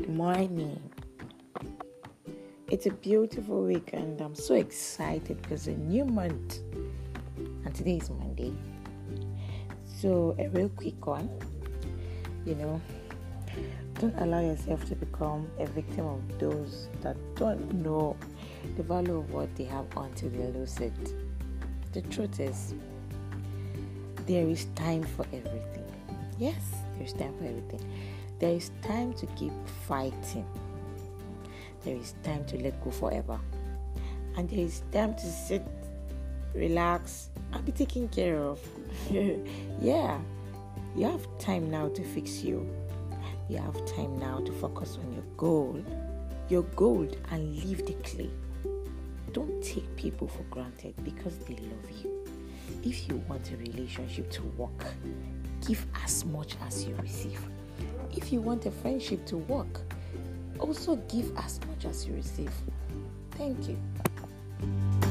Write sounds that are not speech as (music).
morning. It's a beautiful week, and I'm so excited because a new month, and today is Monday. So, a real quick one you know, don't allow yourself to become a victim of those that don't know the value of what they have until they lose it. The truth is, there is time for everything. Yes, there's time for everything. There is time to keep fighting. There is time to let go forever. And there is time to sit, relax, and be taken care of. (laughs) yeah, you have time now to fix you. You have time now to focus on your goal, your goal, and leave the clay. Don't take people for granted because they love you. If you want a relationship to work, give as much as you receive. If you want a friendship to work, also give as much as you receive. Thank you.